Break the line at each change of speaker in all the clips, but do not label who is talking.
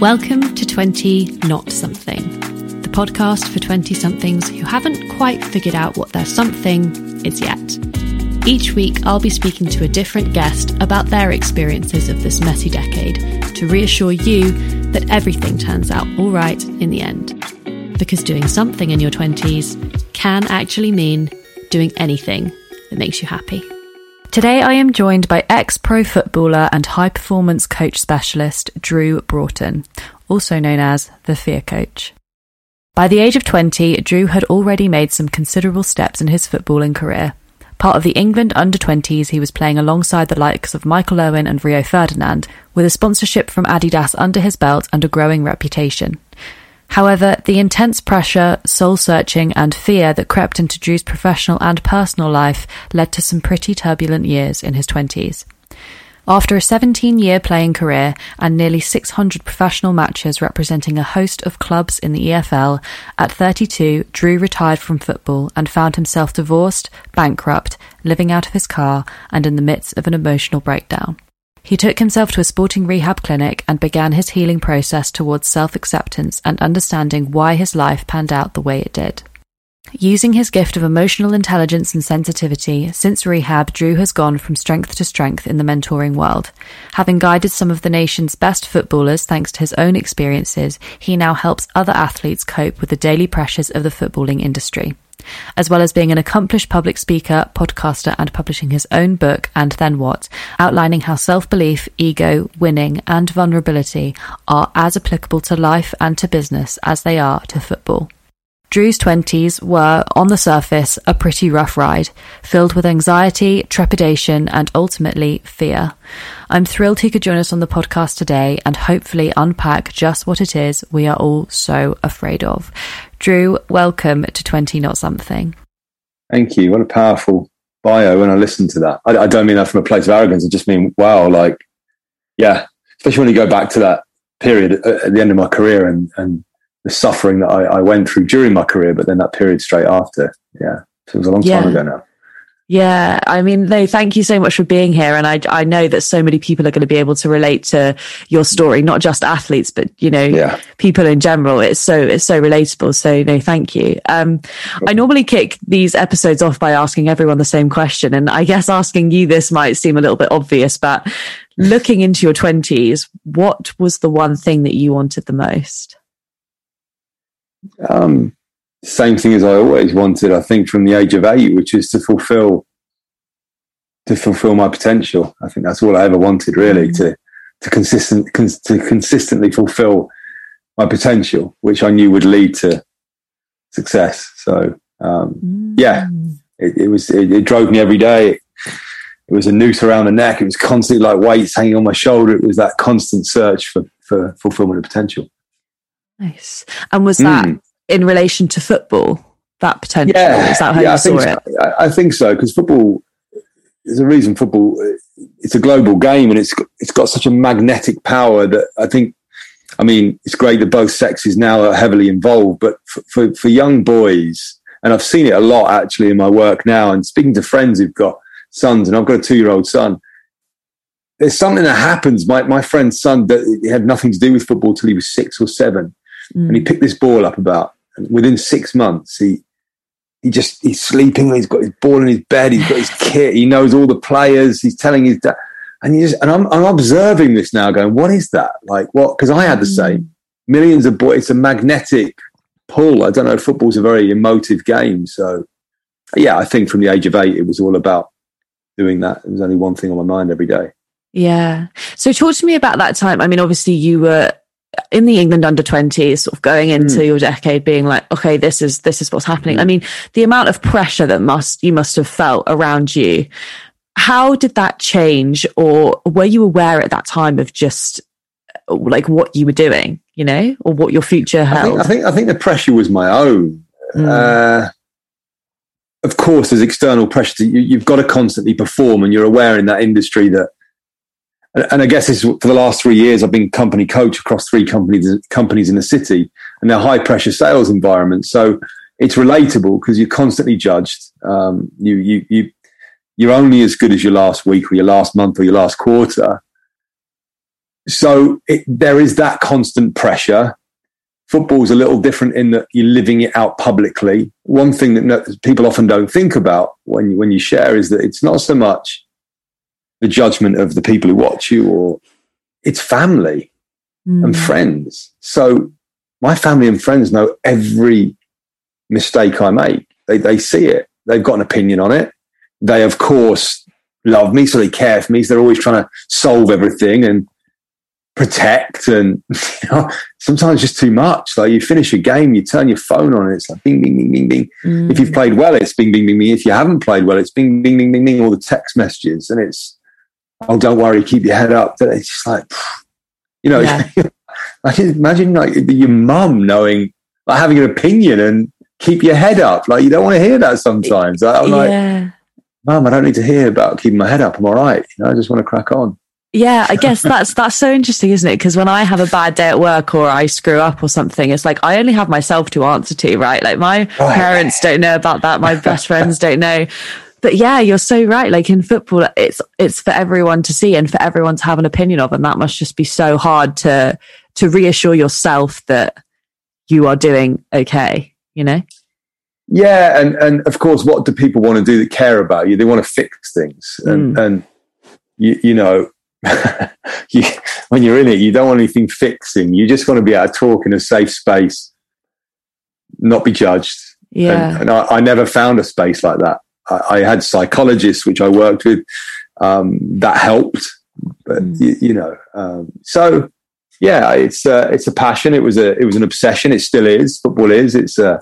Welcome to 20 Not Something, the podcast for 20 somethings who haven't quite figured out what their something is yet. Each week, I'll be speaking to a different guest about their experiences of this messy decade to reassure you that everything turns out all right in the end. Because doing something in your 20s can actually mean doing anything that makes you happy. Today, I am joined by ex pro footballer and high performance coach specialist Drew Broughton, also known as the Fear Coach. By the age of 20, Drew had already made some considerable steps in his footballing career. Part of the England under 20s, he was playing alongside the likes of Michael Owen and Rio Ferdinand, with a sponsorship from Adidas under his belt and a growing reputation. However, the intense pressure, soul searching, and fear that crept into Drew's professional and personal life led to some pretty turbulent years in his 20s. After a 17 year playing career and nearly 600 professional matches representing a host of clubs in the EFL, at 32, Drew retired from football and found himself divorced, bankrupt, living out of his car, and in the midst of an emotional breakdown. He took himself to a sporting rehab clinic and began his healing process towards self acceptance and understanding why his life panned out the way it did. Using his gift of emotional intelligence and sensitivity, since rehab, Drew has gone from strength to strength in the mentoring world. Having guided some of the nation's best footballers thanks to his own experiences, he now helps other athletes cope with the daily pressures of the footballing industry as well as being an accomplished public speaker, podcaster, and publishing his own book, And Then What, outlining how self belief, ego, winning, and vulnerability are as applicable to life and to business as they are to football. Drew's 20s were, on the surface, a pretty rough ride, filled with anxiety, trepidation, and ultimately fear. I'm thrilled he could join us on the podcast today and hopefully unpack just what it is we are all so afraid of. Drew, welcome to 20 Not Something.
Thank you. What a powerful bio when I listen to that. I, I don't mean that from a place of arrogance. I just mean, wow, like, yeah, especially when you go back to that period at, at the end of my career and, and the suffering that I, I, went through during my career, but then that period straight after. Yeah. So it was a long time yeah. ago now.
Yeah, I mean, no, thank you so much for being here. And I, I know that so many people are going to be able to relate to your story, not just athletes, but you know, yeah. people in general. It's so, it's so relatable. So no, thank you. Um, I normally kick these episodes off by asking everyone the same question. And I guess asking you this might seem a little bit obvious, but looking into your twenties, what was the one thing that you wanted the most?
Um, same thing as I always wanted, I think, from the age of eight, which is to fulfill to fulfill my potential. I think that's all I ever wanted, really, mm-hmm. to to consistent cons- to consistently fulfill my potential, which I knew would lead to success. So, um, mm-hmm. yeah, it, it was it, it, drove me every day. It, it was a noose around the neck. It was constantly like weights hanging on my shoulder. It was that constant search for for fulfillment of potential.
Nice. And was that mm in relation to football? That potential yeah, is that how yeah, you I saw
it? So. I think so because football. There's a reason football. It's a global game and it's it's got such a magnetic power that I think. I mean, it's great that both sexes now are heavily involved, but for, for, for young boys, and I've seen it a lot actually in my work now, and speaking to friends who've got sons, and I've got a two-year-old son. There's something that happens. My my friend's son that had nothing to do with football till he was six or seven, mm. and he picked this ball up about within six months, he he just he's sleeping. He's got his ball in his bed. He's got his kit. He knows all the players. He's telling his dad, and you just and I'm I'm observing this now, going, what is that like? What? Because I had the mm. same. Millions of boys. It's a magnetic pull. I don't know. Football's a very emotive game, so yeah, I think from the age of eight, it was all about doing that. There was only one thing on my mind every day.
Yeah. So talk to me about that time. I mean, obviously you were in the England under 20s, sort of going into mm. your decade being like, okay, this is, this is what's happening. Mm. I mean, the amount of pressure that must, you must have felt around you. How did that change or were you aware at that time of just like what you were doing, you know, or what your future held?
I think, I think, I think the pressure was my own. Mm. Uh, of course, there's external pressure. To, you, you've got to constantly perform, and you're aware in that industry that and I guess this is, for the last three years, I've been company coach across three companies companies in the city, and they're high pressure sales environments. So it's relatable because you're constantly judged. Um, you you you you're only as good as your last week or your last month or your last quarter. so it, there is that constant pressure. Football's a little different in that you're living it out publicly. One thing that no, people often don't think about when when you share is that it's not so much the judgment of the people who watch you, or it's family mm. and friends. So my family and friends know every mistake I make. They they see it. They've got an opinion on it. They of course love me, so they care for me. So they're always trying to solve everything and protect. And you know, sometimes just too much. Like you finish a game, you turn your phone on, and it's like bing, bing, bing, bing, bing. Mm. If you've played well, it's bing, bing, bing, bing. If you haven't played well, it's bing, bing, bing, bing, bing. All the text messages, and it's oh, don't worry, keep your head up. That It's just like, you know, yeah. imagine, imagine like your mum knowing, like having an opinion and keep your head up. Like you don't want to hear that sometimes. I'm like, yeah. mum, I don't need to hear about keeping my head up. I'm all right. You know, I just want to crack on.
Yeah, I guess that's that's so interesting, isn't it? Because when I have a bad day at work or I screw up or something, it's like I only have myself to answer to, right? Like my parents don't know about that, my best friends don't know but yeah, you're so right. Like in football, it's it's for everyone to see and for everyone to have an opinion of, and that must just be so hard to to reassure yourself that you are doing okay. You know.
Yeah, and and of course, what do people want to do that care about you? They want to fix things, and mm. and you you know. you, when you're in it, you don't want anything fixing. You just want to be able to talk in a safe space, not be judged.
Yeah.
And, and I, I never found a space like that. I, I had psychologists which I worked with um, that helped, but mm. you, you, know, um, so yeah, it's uh, it's a passion. It was a it was an obsession. It still is. Football is. It's uh,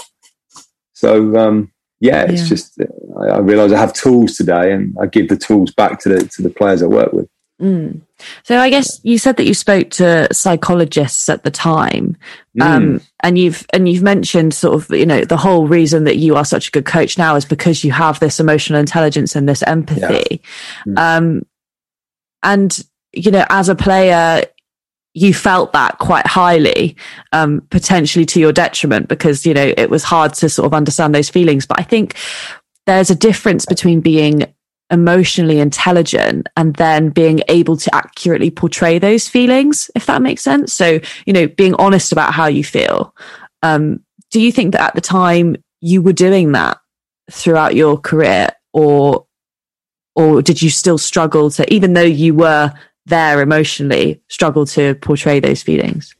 so um, yeah. It's yeah. just I, I realise I have tools today, and I give the tools back to the to the players I work with.
Mm. So I guess you said that you spoke to psychologists at the time, um, mm. and you've and you've mentioned sort of you know the whole reason that you are such a good coach now is because you have this emotional intelligence and this empathy, yeah. mm. um, and you know as a player you felt that quite highly, um, potentially to your detriment because you know it was hard to sort of understand those feelings. But I think there's a difference between being emotionally intelligent and then being able to accurately portray those feelings, if that makes sense. So, you know, being honest about how you feel. Um, do you think that at the time you were doing that throughout your career or or did you still struggle to even though you were there emotionally struggle to portray those feelings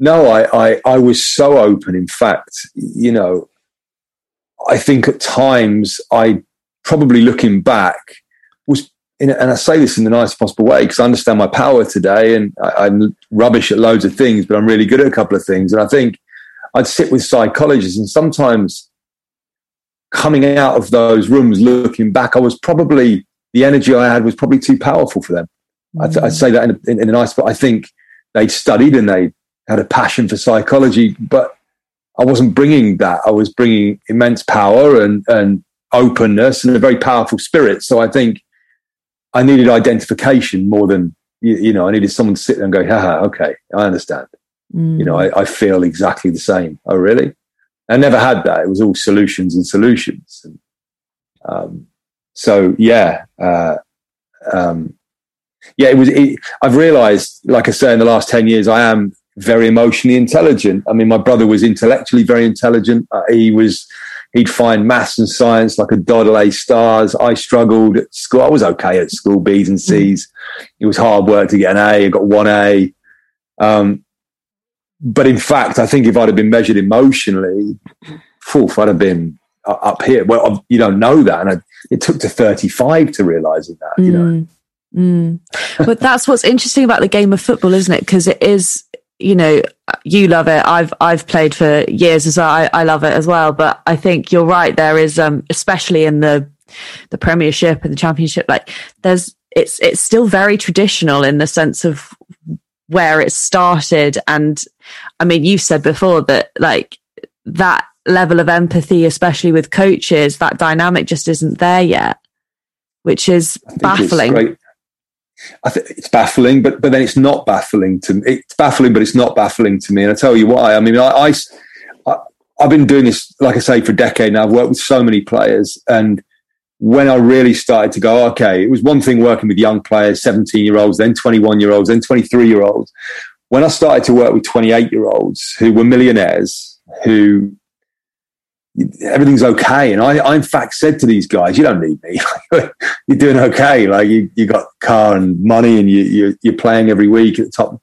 no I, I i was so open in fact you know i think at times i probably looking back was in, and I say this in the nicest possible way because I understand my power today and I, am rubbish at loads of things, but I'm really good at a couple of things. And I think I'd sit with psychologists and sometimes coming out of those rooms looking back, I was probably, the energy I had was probably too powerful for them. Mm. I'd, I'd, say that in a, in, in a nice, but I think they'd studied and they had a passion for psychology, but I wasn't bringing that. I was bringing immense power and, and openness and a very powerful spirit. So I think I needed identification more than you, you know. I needed someone to sit there and go, "Haha, okay, I understand." Mm. You know, I, I, feel exactly the same. Oh, really? I never had that. It was all solutions and solutions. And, um, so yeah, uh, um, yeah. It was. It, I've realised, like I say, in the last ten years, I am very emotionally intelligent. I mean, my brother was intellectually very intelligent. Uh, he was he'd find maths and science like a doddle A stars. I struggled at school. I was okay at school, B's and C's. It was hard work to get an A. I got one A. Um, but in fact, I think if I'd have been measured emotionally, fourth, I'd have been up here. Well, you don't know that. And I, it took to 35 to realizing that, you know. Mm.
Mm. But that's what's interesting about the game of football, isn't it? Because it is you know, you love it. I've I've played for years as well. I, I love it as well. But I think you're right. There is, um, especially in the the Premiership and the Championship, like there's it's it's still very traditional in the sense of where it started. And I mean, you said before that like that level of empathy, especially with coaches, that dynamic just isn't there yet, which is baffling.
Think it's baffling, but but then it's not baffling to me. It's baffling, but it's not baffling to me. And I tell you why. I mean, I, I, I have been doing this, like I say, for a decade now. I've worked with so many players, and when I really started to go, okay, it was one thing working with young players, 17 year olds, then 21 year olds, then 23 year olds. When I started to work with 28 year olds who were millionaires, who everything's okay. And I, I, in fact, said to these guys, you don't need me. you're doing okay. Like you, you got car and money and you, you, you're playing every week at the top.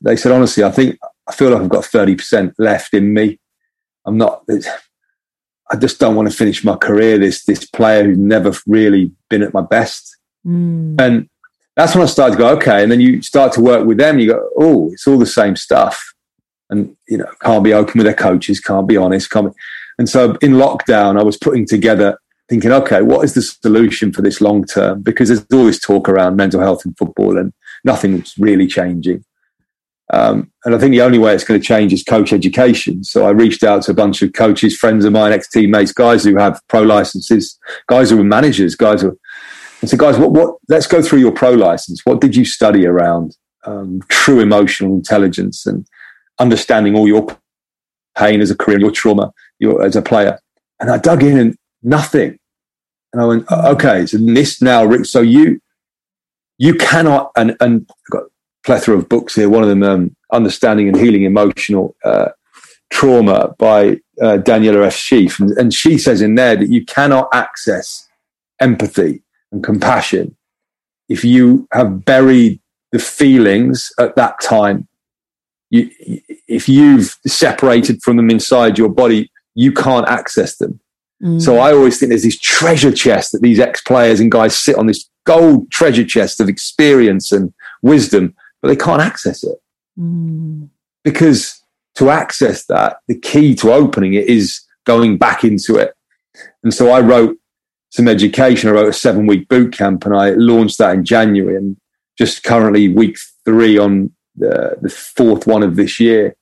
They said, honestly, I think, I feel like I've got 30% left in me. I'm not, I just don't want to finish my career this this player who's never really been at my best. Mm. And that's when I started to go, okay. And then you start to work with them. You go, oh, it's all the same stuff. And you know, can't be open with their coaches, can't be honest, can't be. And so in lockdown, I was putting together, thinking, okay, what is the solution for this long term? Because there's all this talk around mental health in football, and nothing's really changing. Um, and I think the only way it's going to change is coach education. So I reached out to a bunch of coaches, friends of mine, ex teammates, guys who have pro licenses, guys who are managers, guys who. And so, guys, what, what? Let's go through your pro license. What did you study around um, true emotional intelligence and understanding all your pain as a career, your trauma, your as a player? And I dug in and nothing. And I went, okay, so this now, Rick, so you you cannot and and I've got plethora of books here. One of them, um, Understanding and Healing Emotional uh, Trauma by uh, Daniela F. Sieff. And, and she says in there that you cannot access empathy and compassion if you have buried the feelings at that time. You, if you've separated from them inside your body, you can't access them. Mm. So I always think there's this treasure chest that these ex players and guys sit on this gold treasure chest of experience and wisdom but they can't access it. Mm. Because to access that, the key to opening it is going back into it. And so I wrote some education. I wrote a seven week boot camp and I launched that in January and just currently week three on the, the fourth one of this year.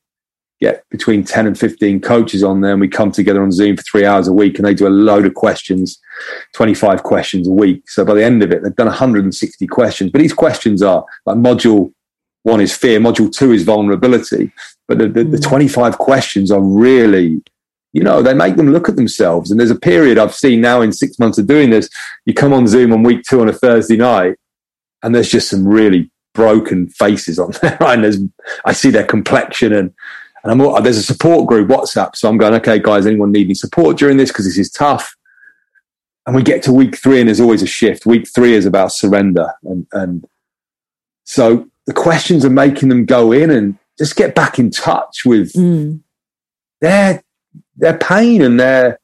Get between 10 and 15 coaches on there and we come together on Zoom for three hours a week and they do a load of questions, 25 questions a week. So by the end of it, they've done 160 questions. But these questions are like module one is fear, module two is vulnerability. But the, the, the hmm. 25 questions are really, you know, they make them look at themselves. And there's a period I've seen now in six months of doing this. You come on Zoom on week two on a Thursday night, and there's just some really broken faces on there. Right? And there's, I see their complexion and, and I'm, there's a support group WhatsApp. So I'm going, okay, guys, anyone need any support during this? Because this is tough. And we get to week three and there's always a shift. Week three is about surrender. And, and so the questions are making them go in and just get back in touch with mm. their their pain and their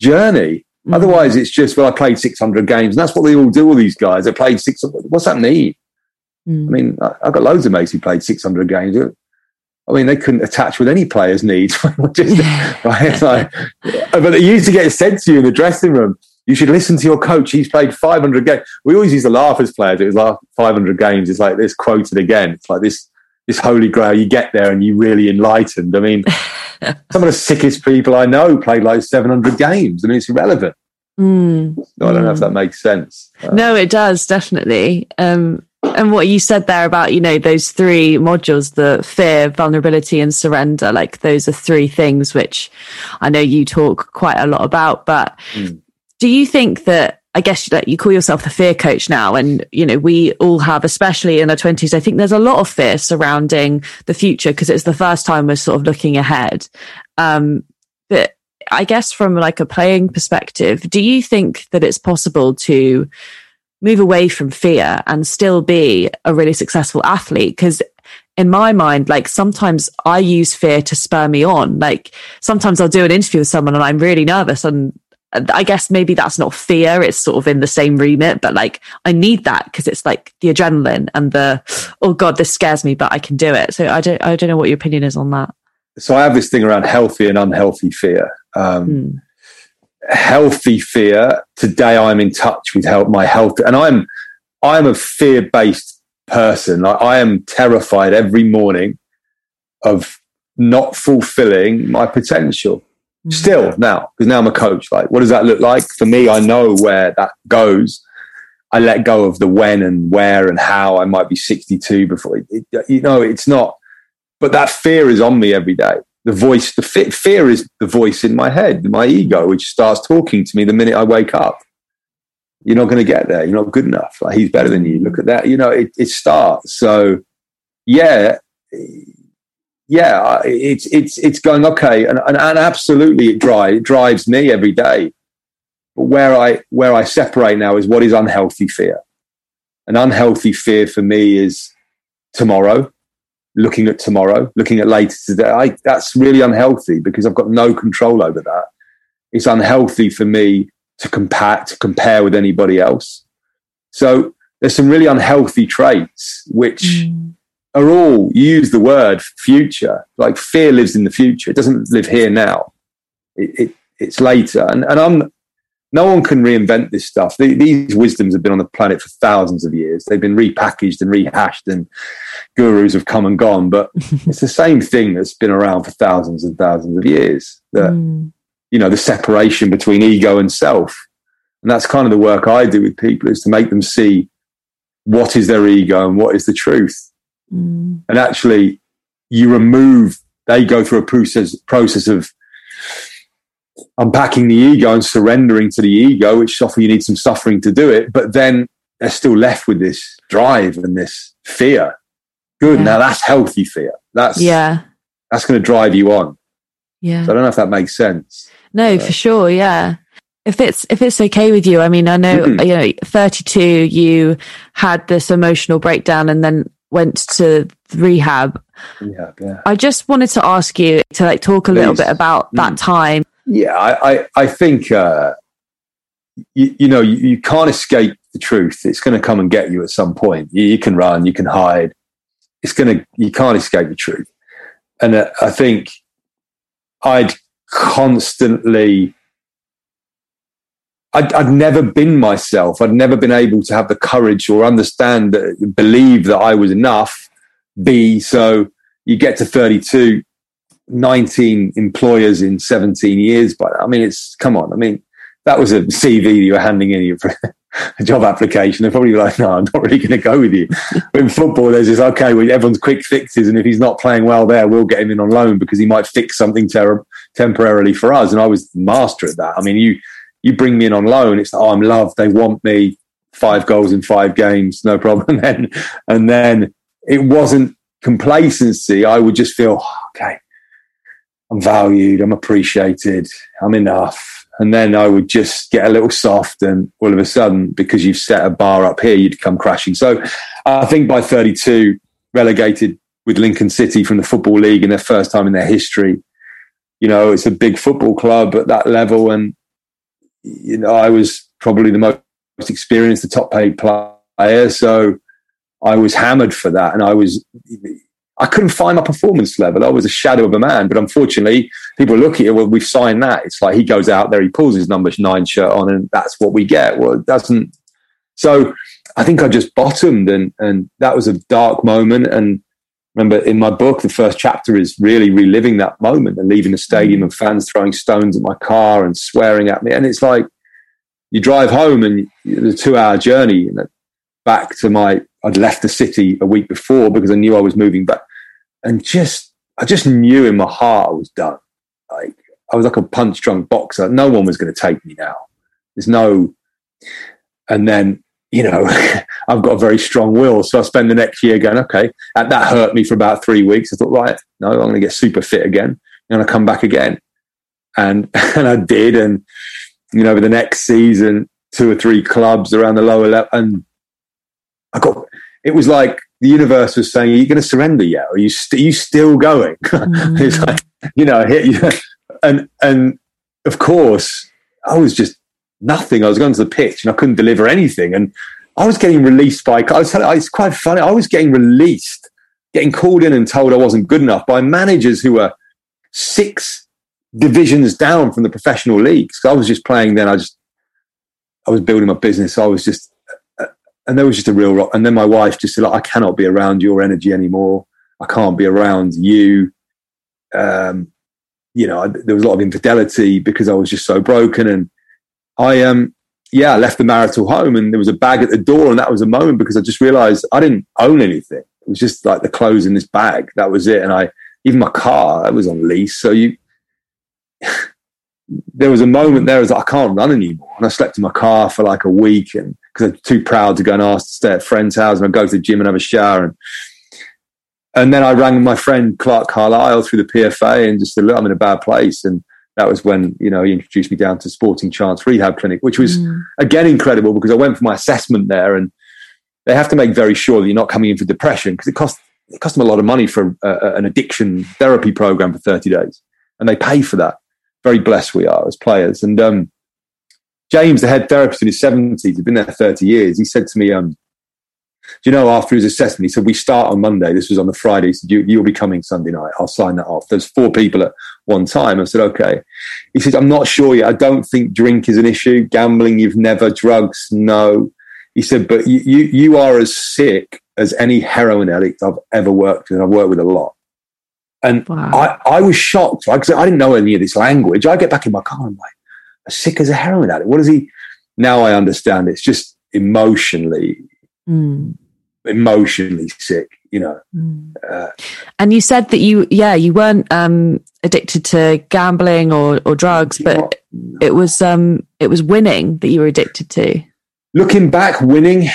journey. Mm. Otherwise, it's just well, I played six hundred games, and that's what they all do. All these guys, they played six. What's that mean? Mm. I mean, I, have got loads of mates who played six hundred games. I mean, they couldn't attach with any player's needs. just, right? like, but they used to get said to you in the dressing room you should listen to your coach. He's played 500 games. We always used to laugh as players. It was like 500 games. It's like this quoted again. It's like this, this holy grail. You get there and you really enlightened. I mean, some of the sickest people I know played like 700 games. I mean, it's irrelevant. Mm. I don't know if that makes sense.
Uh, no, it does definitely. Um, and what you said there about you know those three modules the fear vulnerability and surrender like those are three things which i know you talk quite a lot about but mm do you think that I guess that you call yourself the fear coach now, and you know we all have, especially in our twenties. I think there's a lot of fear surrounding the future because it's the first time we're sort of looking ahead. Um, but I guess from like a playing perspective, do you think that it's possible to move away from fear and still be a really successful athlete? Because in my mind, like sometimes I use fear to spur me on. Like sometimes I'll do an interview with someone and I'm really nervous and I guess maybe that's not fear. It's sort of in the same remit, but like I need that because it's like the adrenaline and the, oh God, this scares me, but I can do it. So I don't, I don't know what your opinion is on that.
So I have this thing around healthy and unhealthy fear. Um, hmm. Healthy fear. Today I'm in touch with help my health, and I'm I'm a fear based person. Like I am terrified every morning of not fulfilling my potential. Mm-hmm. Still now, because now I'm a coach. Like, what does that look like for me? I know where that goes. I let go of the when and where and how. I might be 62 before. It, it, you know, it's not. But that fear is on me every day. The voice, the fear is the voice in my head, my ego, which starts talking to me the minute I wake up. you're not going to get there. You're not good enough. Like, he's better than you. Look at that. You know, it, it starts. So, yeah, yeah, it's it's it's going okay, and and, and absolutely it drives drives me every day. But where I where I separate now is what is unhealthy fear. An unhealthy fear for me is tomorrow, looking at tomorrow, looking at later today. I, that's really unhealthy because I've got no control over that. It's unhealthy for me to compare to compare with anybody else. So there's some really unhealthy traits which mm. are all use the word future. Like fear lives in the future. It doesn't live here now. It, it, it's later. And, and I'm no one can reinvent this stuff. These wisdoms have been on the planet for thousands of years. They've been repackaged and rehashed, and gurus have come and gone. But it's the same thing that's been around for thousands and thousands of years. That mm. you know, the separation between ego and self, and that's kind of the work I do with people is to make them see what is their ego and what is the truth. Mm. And actually, you remove. They go through a process process of unpacking the ego and surrendering to the ego, which often you need some suffering to do it. But then they're still left with this drive and this fear. Good. Yeah. Now that's healthy fear. That's yeah. That's going to drive you on. Yeah. So I don't know if that makes sense.
No, uh, for sure. Yeah. If it's if it's okay with you, I mean, I know mm-hmm. you know, thirty two, you had this emotional breakdown and then went to rehab. Yeah, yeah. I just wanted to ask you to like talk a Please. little bit about that mm. time
yeah, I, I, I think, uh, you, you, know, you, you, can't escape the truth. It's going to come and get you at some point. You, you can run, you can hide. It's going to, you can't escape the truth. And uh, I think I'd constantly, I'd, I'd, never been myself. I'd never been able to have the courage or understand, that, believe that I was enough. Be so you get to 32 19 employers in 17 years. But I mean, it's come on. I mean, that was a CV you were handing in your a job application. They're probably like, no, I'm not really going to go with you. But in football, there's this, okay, well, everyone's quick fixes. And if he's not playing well there, we'll get him in on loan because he might fix something ter- temporarily for us. And I was master at that. I mean, you, you bring me in on loan. It's like, oh, I'm loved. They want me five goals in five games. No problem. and, and then it wasn't complacency. I would just feel, oh, okay, I'm valued, I'm appreciated, I'm enough. And then I would just get a little soft, and all of a sudden, because you've set a bar up here, you'd come crashing. So uh, I think by 32, relegated with Lincoln City from the Football League in their first time in their history. You know, it's a big football club at that level. And, you know, I was probably the most experienced, the top paid player. So I was hammered for that. And I was, I couldn't find my performance level. I was a shadow of a man. But unfortunately, people look at it, well, we've signed that. It's like he goes out there, he pulls his number nine shirt on, and that's what we get. Well, it doesn't. So I think I just bottomed, and, and that was a dark moment. And remember, in my book, the first chapter is really reliving that moment and leaving the stadium mm. and fans throwing stones at my car and swearing at me. And it's like you drive home and the two hour journey back to my I'd left the city a week before because I knew I was moving back, and just I just knew in my heart I was done. Like I was like a punch drunk boxer. No one was going to take me now. There's no, and then you know I've got a very strong will, so I spend the next year going, okay, and that hurt me for about three weeks. I thought, right, no, I'm going to get super fit again. Going to come back again, and and I did, and you know, over the next season, two or three clubs around the lower level, and I got it was like the universe was saying, "Are you going to surrender yet? Are you st- are you still going?" Mm. it's like you know, hit you, and and of course, I was just nothing. I was going to the pitch and I couldn't deliver anything, and I was getting released by. I was telling, it's quite funny. I was getting released, getting called in and told I wasn't good enough by managers who were six divisions down from the professional leagues. I was just playing then. I just I was building my business. I was just and there was just a real rock. And then my wife just said, like, I cannot be around your energy anymore. I can't be around you. Um, you know, I, there was a lot of infidelity because I was just so broken. And I, um, yeah, I left the marital home and there was a bag at the door. And that was a moment because I just realized I didn't own anything. It was just like the clothes in this bag. That was it. And I, even my car, I was on lease. So you, there was a moment there as I can't run anymore. And I slept in my car for like a week and because I'm too proud to go and ask to stay at a friend's house and I go to the gym and have a shower. And, and then I rang my friend Clarke Carlisle through the PFA and just said, look, I'm in a bad place. And that was when, you know, he introduced me down to Sporting Chance Rehab Clinic, which was mm. again incredible because I went for my assessment there and they have to make very sure that you're not coming in for depression because it costs, it cost them a lot of money for uh, an addiction therapy program for 30 days and they pay for that very blessed we are as players. And um, James, the head therapist in his 70s, he'd been there 30 years. He said to me, um, do you know, after his assessment, he said, we start on Monday. This was on the Friday. He said, you, you'll be coming Sunday night. I'll sign that off. There's four people at one time. I said, okay. He said, I'm not sure yet. I don't think drink is an issue. Gambling, you've never. Drugs, no. He said, but you, you, you are as sick as any heroin addict I've ever worked with. I've worked with a lot. And wow. I, I was shocked because I didn't know any of this language. I get back in my car and I'm like, sick as a heroin addict. What is he? Now I understand. It's just emotionally, mm. emotionally sick, you know. Mm.
Uh, and you said that you, yeah, you weren't um, addicted to gambling or, or drugs, but no. it was um, it was winning that you were addicted to.
Looking back, winning,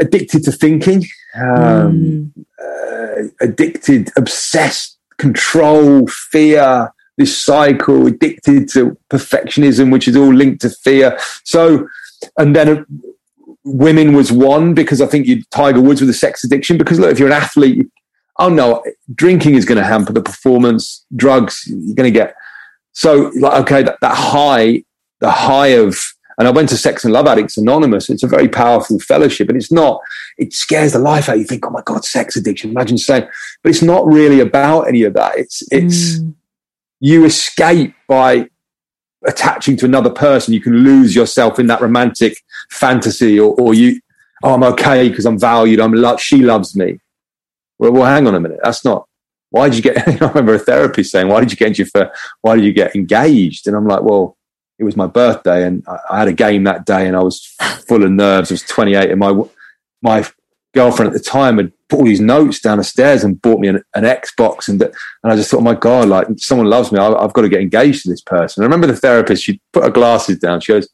addicted to thinking, um, mm. uh, addicted, obsessed control, fear, this cycle, addicted to perfectionism, which is all linked to fear. So, and then uh, women was one because I think you Tiger Woods with a sex addiction. Because look, if you're an athlete, oh no, drinking is going to hamper the performance. Drugs, you're going to get. So, like, okay, that, that high, the high of and I went to Sex and Love Addicts Anonymous. It's a very powerful fellowship, and it's not, it scares the life out. You think, oh my God, sex addiction. Imagine saying, but it's not really about any of that. It's, it's, mm. You escape by attaching to another person. You can lose yourself in that romantic fantasy, or, or you, oh, I'm okay because I'm valued. I'm she loves me. Well, well, hang on a minute. That's not, why did you get, I remember a therapist saying, why did you get, you for, why did you get engaged? And I'm like, well, it was my birthday and I, had a game that day and I was full of nerves. I was 28 and my my girlfriend at the time had put all these notes down the stairs and bought me an, an Xbox and and I just thought, oh my god, like someone loves me. I, have got to get engaged to this person. I remember the therapist. She put her glasses down. She goes,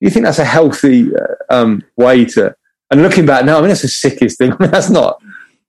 "You think that's a healthy uh, um, way to?" And looking back now, I mean, that's the sickest thing. I mean, that's not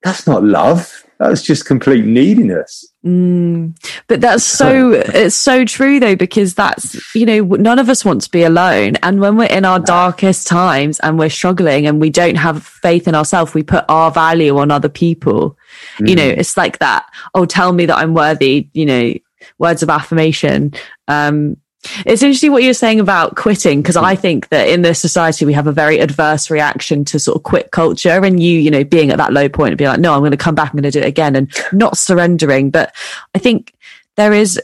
that's not love. That's just complete neediness.
Mm, but that's so it's so true though because that's you know none of us want to be alone and when we're in our darkest times and we're struggling and we don't have faith in ourselves we put our value on other people mm. you know mm. it's like that oh tell me that I'm worthy you know words of affirmation um it's interesting what you're saying about quitting because I hmm. think that in this society we have a very adverse reaction to sort of quit culture and you, you know, being at that low point and be like, no, I'm going to come back, I'm going to do it again and not surrendering. But I think there is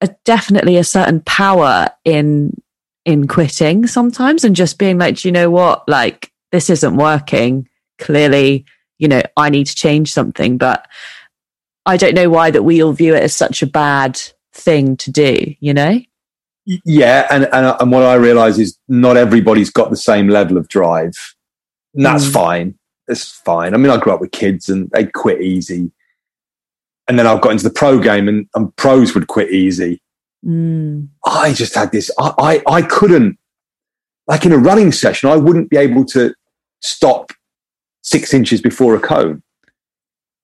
a, definitely a certain power in in quitting sometimes and just being like, do you know what, like this isn't working. Clearly, you know, I need to change something. But I don't know why that we all view it as such a bad thing to do, you know?
Yeah, and, and and what I realize is not everybody's got the same level of drive. And that's mm. fine. That's fine. I mean, I grew up with kids and they quit easy. And then I got into the pro game and, and pros would quit easy. Mm. I just had this, I, I, I couldn't, like in a running session, I wouldn't be able to stop six inches before a cone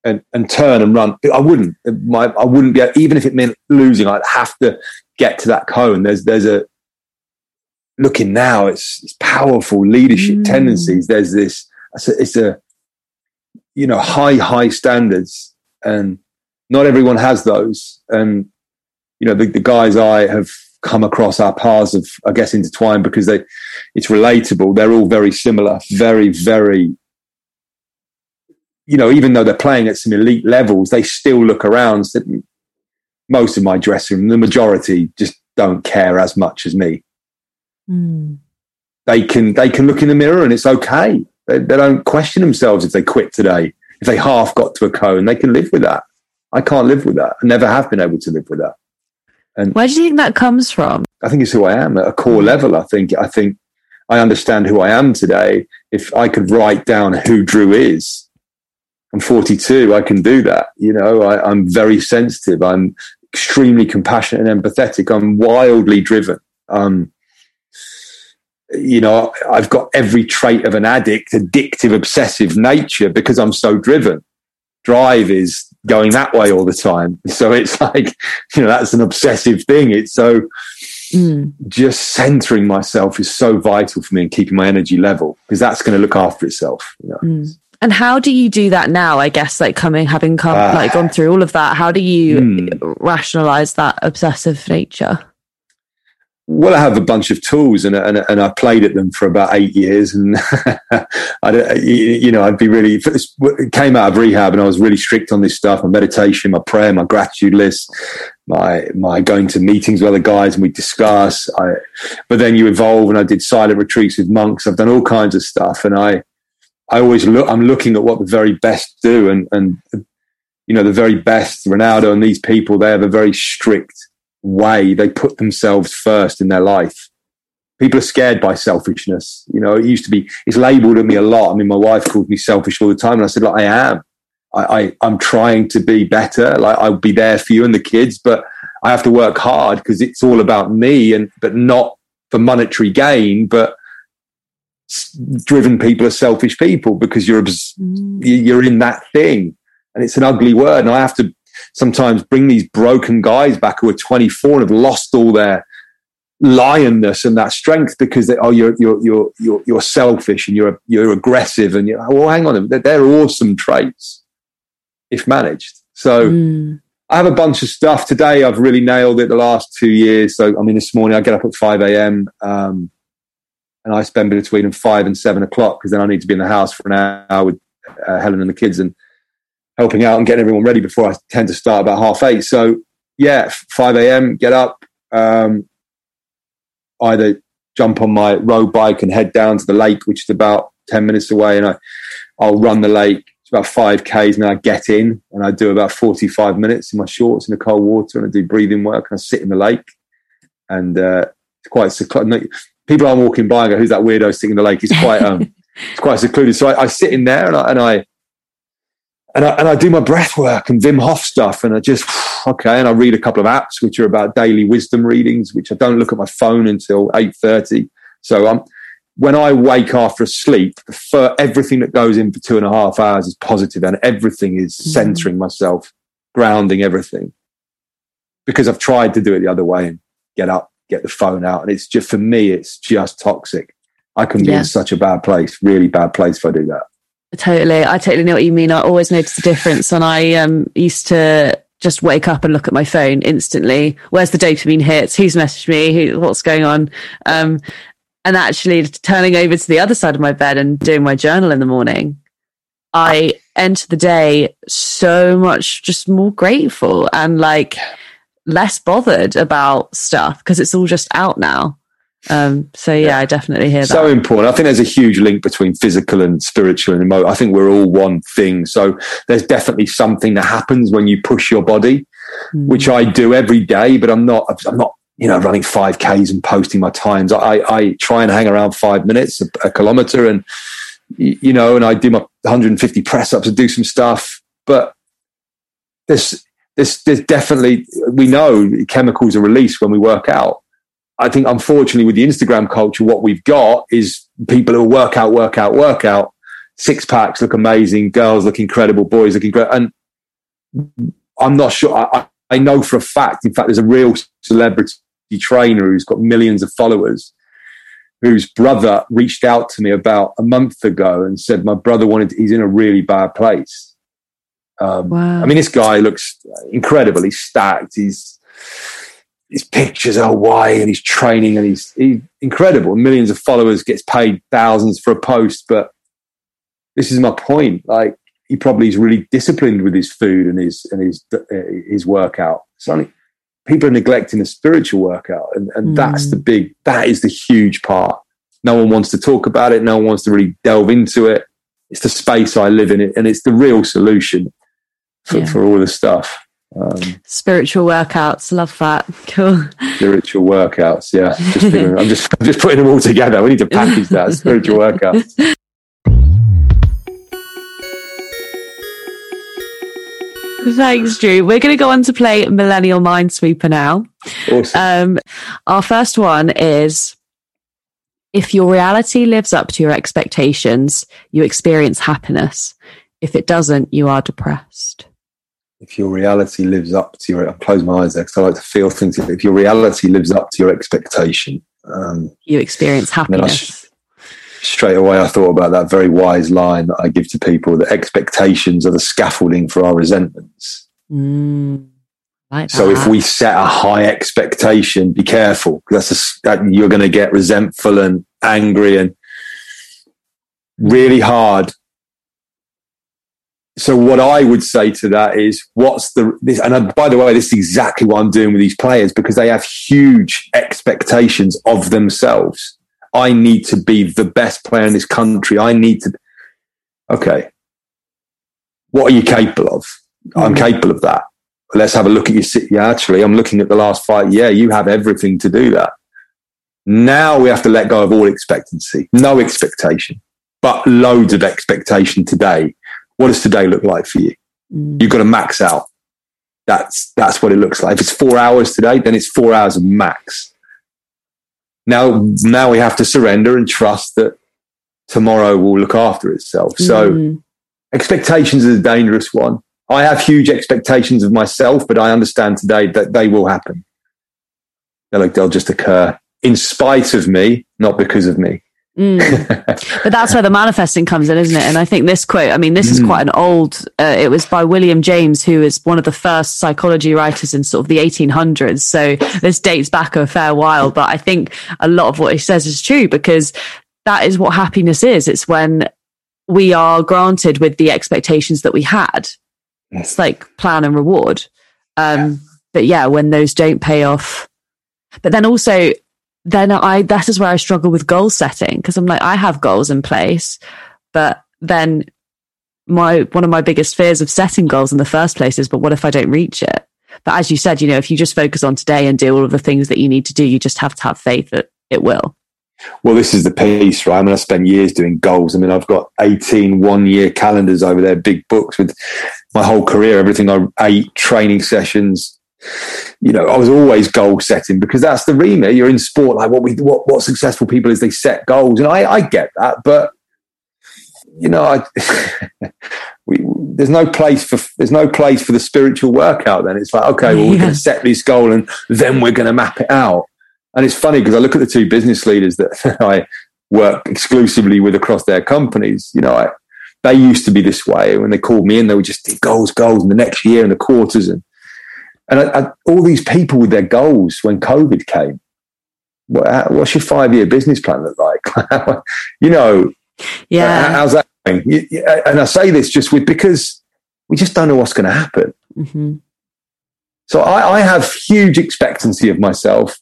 and, and turn and run. I wouldn't. My, I wouldn't be even if it meant losing. I'd have to get to that cone. There's there's a looking now. It's, it's powerful leadership mm. tendencies. There's this. It's a, it's a you know high high standards, and not everyone has those. And you know the, the guys I have come across our paths of I guess intertwined because they it's relatable. They're all very similar, very very you know, even though they're playing at some elite levels, they still look around most of my dressing room, the majority just don't care as much as me. Mm. They can they can look in the mirror and it's okay. They, they don't question themselves if they quit today. If they half got to a cone, they can live with that. I can't live with that. I never have been able to live with that.
And where do you think that comes from?
I think it's who I am at a core level. I think I think I understand who I am today. If I could write down who Drew is, I'm 42. I can do that. You know, I, am very sensitive. I'm extremely compassionate and empathetic. I'm wildly driven. Um, you know, I've got every trait of an addict, addictive, obsessive nature because I'm so driven. Drive is going that way all the time. So it's like, you know, that's an obsessive thing. It's so mm. just centering myself is so vital for me and keeping my energy level because that's going to look after itself. You know? mm.
And how do you do that now? I guess like coming, having come, uh, like gone through all of that, how do you mm. rationalize that obsessive nature?
well, I have a bunch of tools, and and, and I played at them for about eight years, and I, you know, I'd be really came out of rehab, and I was really strict on this stuff: my meditation, my prayer, my gratitude list, my my going to meetings with other guys, and we discuss. I, but then you evolve, and I did silent retreats with monks. I've done all kinds of stuff, and I I always look. I'm looking at what the very best do, and and you know, the very best, Ronaldo and these people, they have a very strict way they put themselves first in their life. People are scared by selfishness. You know, it used to be, it's labeled at me a lot. I mean, my wife called me selfish all the time. And I said, like, I am. I, I, am trying to be better. Like, I'll be there for you and the kids, but I have to work hard because it's all about me and, but not for monetary gain, but driven people are selfish people because you're, mm. you're in that thing and it's an ugly word. And I have to sometimes bring these broken guys back who are 24 and have lost all their lionness and that strength because they, oh you're you're you're you're, you're selfish and you're you're aggressive and you're well hang on they're, they're awesome traits if managed so mm. I have a bunch of stuff today I've really nailed it the last two years so I mean this morning I get up at 5 a.m um, and I spend between five and seven o'clock because then I need to be in the house for an hour with uh, Helen and the kids and helping out and getting everyone ready before I tend to start about half eight. So yeah, 5 a.m., get up, um, either jump on my road bike and head down to the lake, which is about 10 minutes away. And I, I'll run the lake. It's about five Ks and I get in and I do about 45 minutes in my shorts in the cold water and I do breathing work and I sit in the lake. And, uh, it's quite. People aren't walking by and go, who's that weirdo sitting in the lake? It's quite, um, it's quite secluded. So I, I sit in there and I, and I and I, and I do my breath work and Wim Hof stuff, and I just okay, and I read a couple of apps which are about daily wisdom readings, which I don't look at my phone until eight thirty. So I'm um, when I wake after a sleep, for everything that goes in for two and a half hours is positive, and everything is mm-hmm. centering myself, grounding everything, because I've tried to do it the other way and get up, get the phone out, and it's just for me, it's just toxic. I can be in such a bad place, really bad place if I do that.
Totally. I totally know what you mean. I always notice the difference. And I um, used to just wake up and look at my phone instantly. Where's the dopamine hits? Who's messaged me? Who, what's going on? Um, and actually turning over to the other side of my bed and doing my journal in the morning, I enter the day so much just more grateful and like less bothered about stuff because it's all just out now. Um, so yeah, yeah, I definitely hear that.
So important. I think there's a huge link between physical and spiritual and emotional. I think we're all one thing. So there's definitely something that happens when you push your body, mm. which I do every day, but I'm not, I'm not, you know, running five Ks and posting my times. I, I try and hang around five minutes, a, a kilometer and, you know, and I do my 150 press ups and do some stuff, but there's, there's, there's definitely, we know chemicals are released when we work out I think unfortunately with the Instagram culture, what we've got is people who work out, work out, work out. Six packs look amazing, girls look incredible, boys looking great. And I'm not sure. I, I know for a fact, in fact, there's a real celebrity trainer who's got millions of followers, whose brother reached out to me about a month ago and said, My brother wanted, he's in a really bad place. Um, wow. I mean, this guy looks incredible. He's stacked. He's, his pictures are why and he's training and he's, he's incredible. Millions of followers, gets paid thousands for a post. But this is my point. Like he probably is really disciplined with his food and his and his uh, his workout. So only, people are neglecting the spiritual workout, and, and mm. that's the big that is the huge part. No one wants to talk about it. No one wants to really delve into it. It's the space I live in, it, and it's the real solution for, yeah. for all the stuff.
Um, spiritual workouts, love that. Cool.
Spiritual workouts, yeah. Just I'm just I'm just putting them all together. We need to package that spiritual workouts.
Thanks, Drew. We're going to go on to play Millennial Minesweeper now.
Awesome.
Um, our first one is if your reality lives up to your expectations, you experience happiness. If it doesn't, you are depressed.
If your reality lives up to your, I'll close my eyes there because I like to feel things. If your reality lives up to your expectation, um,
you experience happiness.
straight away, I thought about that very wise line that I give to people that expectations are the scaffolding for our resentments.
Mm, like
So if we set a high expectation, be careful. That's a, that you're going to get resentful and angry and really hard. So what I would say to that is, what's the this? And I, by the way, this is exactly what I'm doing with these players because they have huge expectations of themselves. I need to be the best player in this country. I need to. Okay, what are you capable of? I'm
Mhm.
capable of that let's have a look at your city. Yeah, actually, I'm looking at the last fight. Yeah, you have everything to do that. Now we have to let go of all expectancy, no expectation, but loads of expectation today. What does today look like for you?
Mm,
You've got to max out. That's that's what it looks like. If it's four hours today, then it's four hours of max. Now, now we have to surrender and trust that tomorrow will look after itself. So
mm,
expectations is a dangerous one. I have huge expectations of myself, but I understand today that they will happen. They'll, they'll just occur in spite of me, not because of me.
Mm. but that's where the manifesting comes in, isn't it? And I think this quote, I mean, this is
Mm.
quite an old, uh, it was by William James, who is one of the first psychology writers in sort of the 1800s. So this dates back a fair while, but I think a lot of what he says is true because that is what happiness is. It's when we are granted with the expectations that we had. It's like plan and reward. Um, But yeah, when those don't pay off, but then also then I that is where I struggle with goal setting because I'm like I have goals in place, but then my one of my biggest fears of setting goals in the first place is but what if I don't reach it? But as you said, you know, if you just focus on today and do all of the things that you need to do, you just have to have faith that it will.
Well, this is the piece, right? I mean, I spend years doing goals. I mean, I've got 18 one year calendars over there, big books with my whole career, everything I ate, training sessions. You know, I was always goal setting because that's the remit. You're in sport, like what we, what, what successful people is they set goals. And I, I get that, but you know, I, we, there's no place for, there's no place for the spiritual workout then. It's like, okay, well, we're
Yeah.
going to set this goal and then we're going to map it out. And it's funny because I look at the two business leaders that I work exclusively with across their companies. You know, I, they used to be this way. When they called me in, they would just goals, goals, in the next year and the quarters, and and I, I, all these people with their goals when COVID came. What, what's your five year business plan look like? you know,
Yeah.
how's that going? You- And I say this just with because we just don't know what's going to happen.
hmm
So I, I have huge expectancy of myself.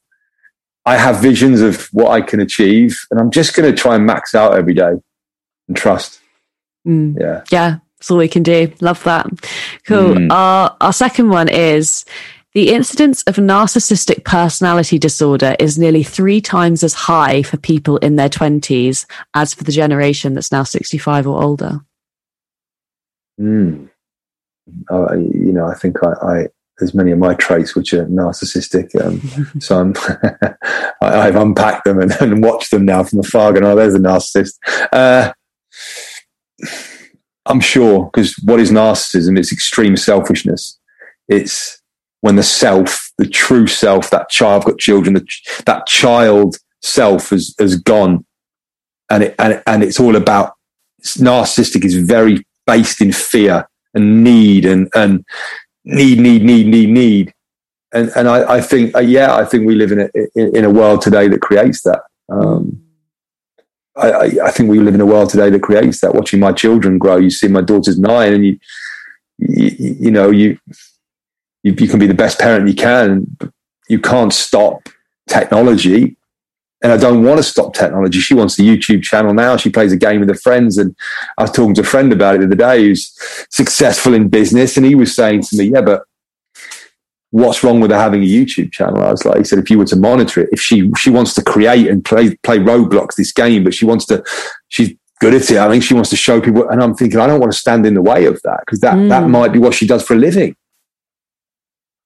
I have visions of what I can achieve, and I'm just going to try and max out every day and trust.
Mm.
Yeah.
Yeah, that's all we can do. Love that. Cool.
Mm.
Our our second one is the incidence of narcissistic personality disorder is nearly three times as high for people in their twenties as for the generation that's now sixty five or older.
Mm. Uh, you know, I think I, I there's many of my traits which are narcissistic. Um, so I'm, I, I've unpacked them and, and watched them now from afar. Going, oh, there's a narcissist. Uh, I'm sure because what is narcissism? It's extreme selfishness. It's when the self, the true self, that child, I've got children, the, that child self has has gone, and it and, and it's all about it's narcissistic is very based in fear and need and and need need need need need and and I, I think uh, yeah I think we live in a in, in a world today that creates that um, I, I think we live in a world today that creates that watching my children grow you see my daughter's nine and you you, you know you, you you can be the best parent you can but you can't stop technology and I don't want to stop technology. She wants the YouTube channel now. She plays a game with her friends. And I was talking to a friend about it the other day who's successful in business. And he was saying to me, yeah, but what's wrong with her having a YouTube channel? I was like, he said, if you were to monitor it, if she, she wants to create and play, play Roblox, this game, but she wants to, she's good at it. I think she wants to show people. And I'm thinking, I don't want to stand in the way of that because that, mm. that might be what she does for a living.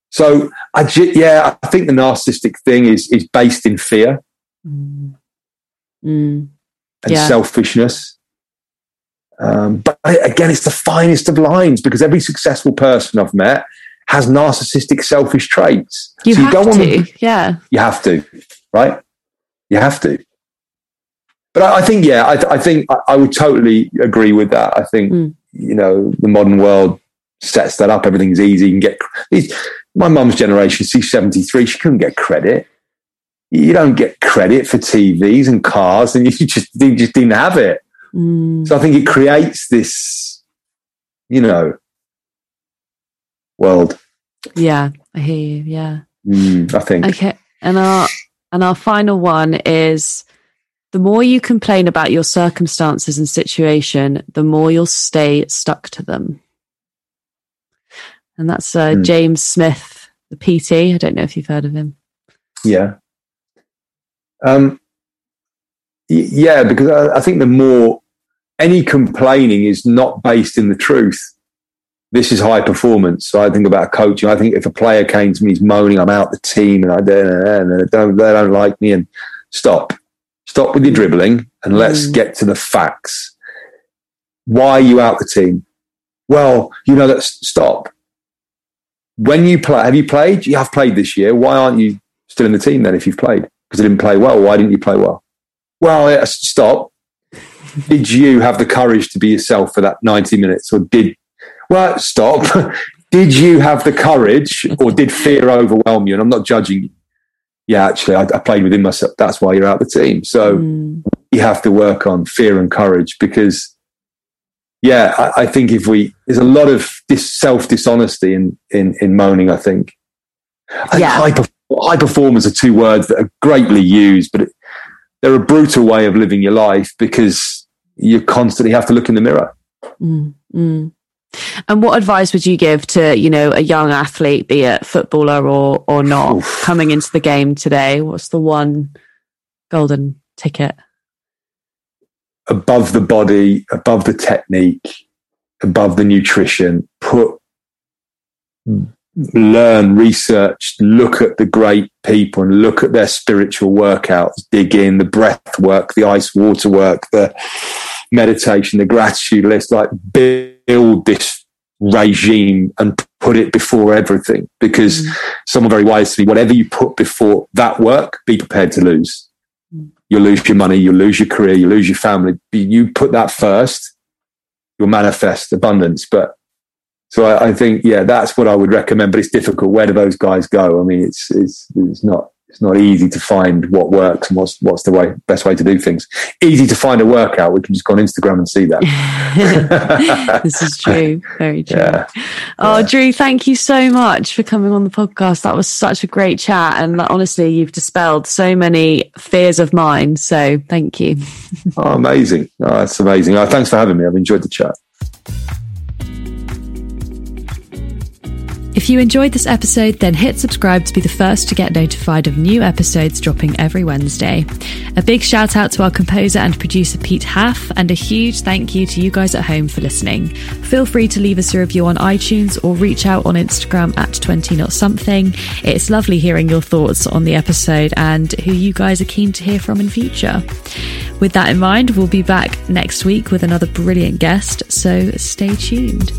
So I, yeah, I think the narcissistic thing is, is based in fear
mm. Mm.
and yeah. selfishness. Um, but again, it's the finest of lines because every successful person I've met has narcissistic, selfish traits.
You so you have to, to, yeah.
You have to, right? You have to. But I, I think, yeah, I, I think I, I, would totally agree with that. I think, mm. you know, the modern world sets that up. Everything's easy. You can get my mum's generation. She's seventy three. She couldn't get credit. You don't get credit for TVs and cars, and you just you just didn't have it.
Mm.
So I think it creates this, you know, world.
Yeah, I hear you. Yeah,
mm, I think.
Okay, and our and our final one is the more you complain about your circumstances and situation, the more you'll stay stuck to them. And that's uh, mm. James Smith, the PT. I don't know if you've heard of him.
Yeah. Um, yeah, because I, I think the more any complaining is not based in the truth. This is high performance. So I think about coaching. I think if a player came to me, he's moaning, I'm out the team, and I don't, don't, they don't like me, and stop, stop with your dribbling, and let's mm. get to the facts. Why are you out the team? Well, you know that. Stop. When you play, have you played? You have played this year. Why aren't you still in the team then? If you've played, because I didn't play well. Why didn't you play well? Well, stop. did you have the courage to be yourself for that 90 minutes or did, well, stop. did you have the courage or did fear overwhelm you? And I'm not judging you. Yeah, actually, I, I played within myself. That's why you're out the team. So mm. you have to work on fear and courage because, yeah, I, I think if we, there's a lot of this self dishonesty in, in, in moaning, I think.
Yeah.
High, high performers are two words that are greatly used, but it, they're a brutal way of living your life because you constantly have to look in the mirror.
Mm, mm. And what advice would you give to, you know, a young athlete, be it footballer or or not, Oof. coming into the game today? What's the one golden ticket?
Above the body, above the technique, above the nutrition, put learn, research, look at the great people and look at their spiritual workouts, dig in the breath work, the ice water work, the meditation, the gratitude list, like build this regime and put it before everything. Because mm. someone very wise to me, whatever you put before that work, be prepared to lose. Mm. You'll lose your money, you'll lose your career, you'll lose your family. You put that first, you'll manifest abundance. But so I, I, think, yeah, that's what I would recommend. But it's difficult. Where do those guys go? I mean, it's it's it's not it's not easy to find what works and what's what's the way best way to do things. Easy to find a workout. We can just go on Instagram and see
that. this is true. Very true. Yeah. Oh, yeah. Drew, thank you so much for coming on the podcast. That was such a great chat, and honestly, you've dispelled so many fears of mine. So thank you.
oh, amazing! Oh, that's amazing. Oh, thanks for having me. I've enjoyed the chat.
If you enjoyed this episode, then hit subscribe to be the first to get notified of new episodes dropping every Wednesday. A big shout out to our composer and producer Pete Haff, and a huge thank you to you guys at home for listening. Feel free to leave us a review on iTunes or reach out on Instagram at 20 not something. It's lovely hearing your thoughts on the episode and who you guys are keen to hear from in future. With that in mind, we'll be back next week with another brilliant guest, so stay tuned.